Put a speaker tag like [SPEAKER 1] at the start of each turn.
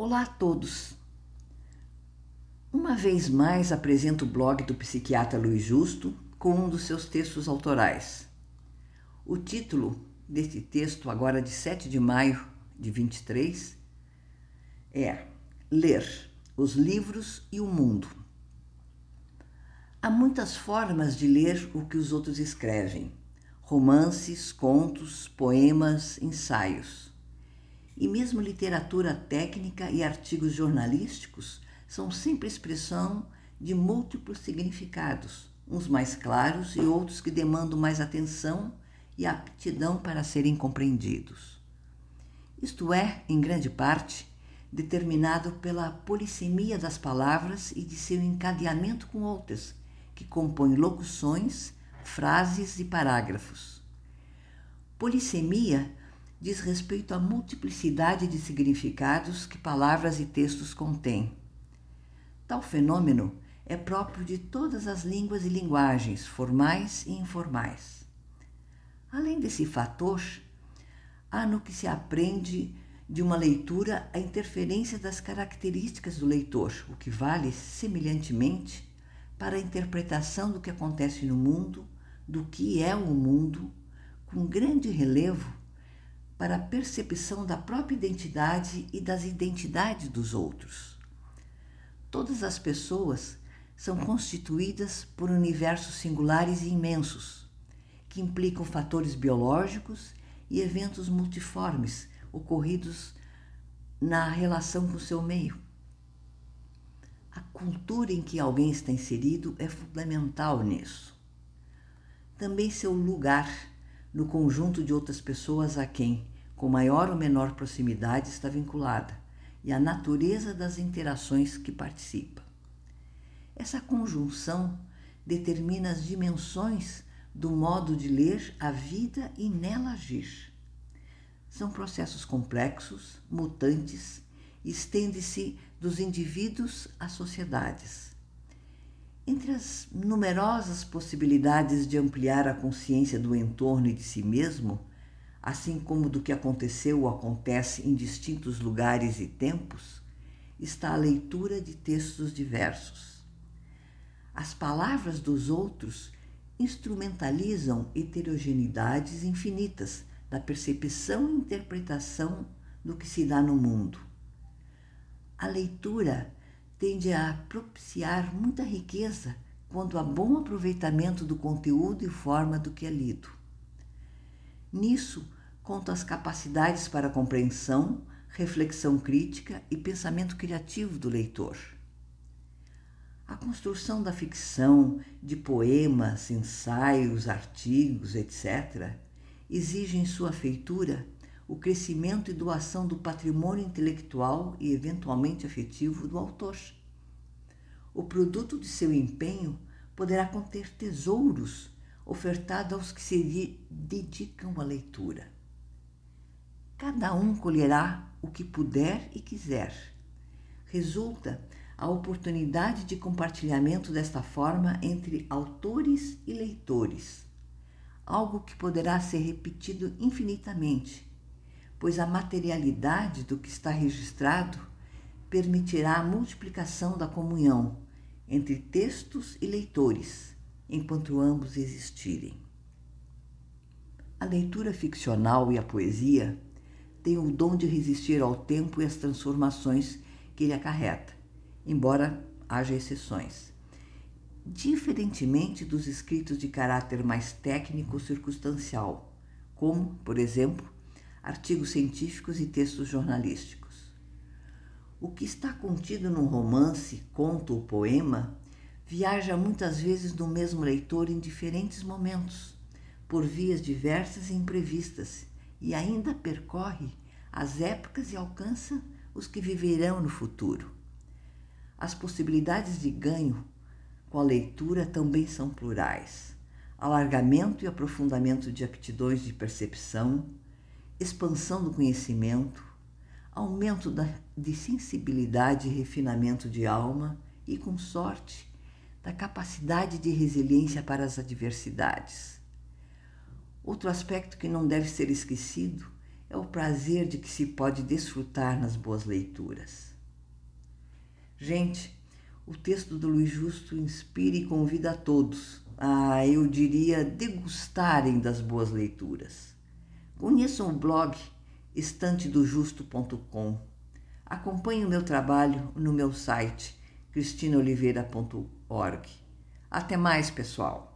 [SPEAKER 1] Olá a todos! Uma vez mais apresento o blog do psiquiatra Luiz Justo com um dos seus textos autorais. O título deste texto, agora de 7 de maio de 23, é Ler os livros e o mundo. Há muitas formas de ler o que os outros escrevem: romances, contos, poemas, ensaios. E mesmo literatura técnica e artigos jornalísticos são sempre expressão de múltiplos significados, uns mais claros e outros que demandam mais atenção e aptidão para serem compreendidos. Isto é, em grande parte, determinado pela polissemia das palavras e de seu encadeamento com outras, que compõem locuções, frases e parágrafos. Polissemia diz respeito à multiplicidade de significados que palavras e textos contêm. Tal fenômeno é próprio de todas as línguas e linguagens, formais e informais. Além desse fator, há no que se aprende de uma leitura a interferência das características do leitor, o que vale semelhantemente para a interpretação do que acontece no mundo, do que é o mundo, com grande relevo para a percepção da própria identidade e das identidades dos outros. Todas as pessoas são constituídas por universos singulares e imensos, que implicam fatores biológicos e eventos multiformes ocorridos na relação com seu meio. A cultura em que alguém está inserido é fundamental nisso. Também seu lugar no conjunto de outras pessoas a quem, com maior ou menor proximidade, está vinculada, e a natureza das interações que participa. Essa conjunção determina as dimensões do modo de ler a vida e nela agir. São processos complexos, mutantes, estende-se dos indivíduos às sociedades. Entre as numerosas possibilidades de ampliar a consciência do entorno e de si mesmo, assim como do que aconteceu ou acontece em distintos lugares e tempos, está a leitura de textos diversos. As palavras dos outros instrumentalizam heterogeneidades infinitas da percepção e interpretação do que se dá no mundo. A leitura tende a propiciar muita riqueza quanto a bom aproveitamento do conteúdo e forma do que é lido. Nisso, contam as capacidades para compreensão, reflexão crítica e pensamento criativo do leitor. A construção da ficção, de poemas, ensaios, artigos, etc., exige em sua feitura o crescimento e doação do patrimônio intelectual e eventualmente afetivo do autor. O produto de seu empenho poderá conter tesouros ofertados aos que se dedicam à leitura. Cada um colherá o que puder e quiser. Resulta a oportunidade de compartilhamento desta forma entre autores e leitores, algo que poderá ser repetido infinitamente pois a materialidade do que está registrado permitirá a multiplicação da comunhão entre textos e leitores, enquanto ambos existirem. A leitura ficcional e a poesia têm o dom de resistir ao tempo e às transformações que ele acarreta, embora haja exceções. Diferentemente dos escritos de caráter mais técnico ou circunstancial, como, por exemplo, artigos científicos e textos jornalísticos. O que está contido num romance, conto ou poema viaja muitas vezes no mesmo leitor em diferentes momentos, por vias diversas e imprevistas, e ainda percorre as épocas e alcança os que viverão no futuro. As possibilidades de ganho com a leitura também são plurais. Alargamento e aprofundamento de aptidões de percepção, expansão do conhecimento, aumento da, de sensibilidade e refinamento de alma e, com sorte, da capacidade de resiliência para as adversidades. Outro aspecto que não deve ser esquecido é o prazer de que se pode desfrutar nas boas leituras. Gente, o texto do Luiz Justo inspira e convida a todos a, eu diria, degustarem das boas leituras. Conheçam o blog estantedojusto.com. Acompanhe o meu trabalho no meu site cristinaoliveira.org. Até mais, pessoal!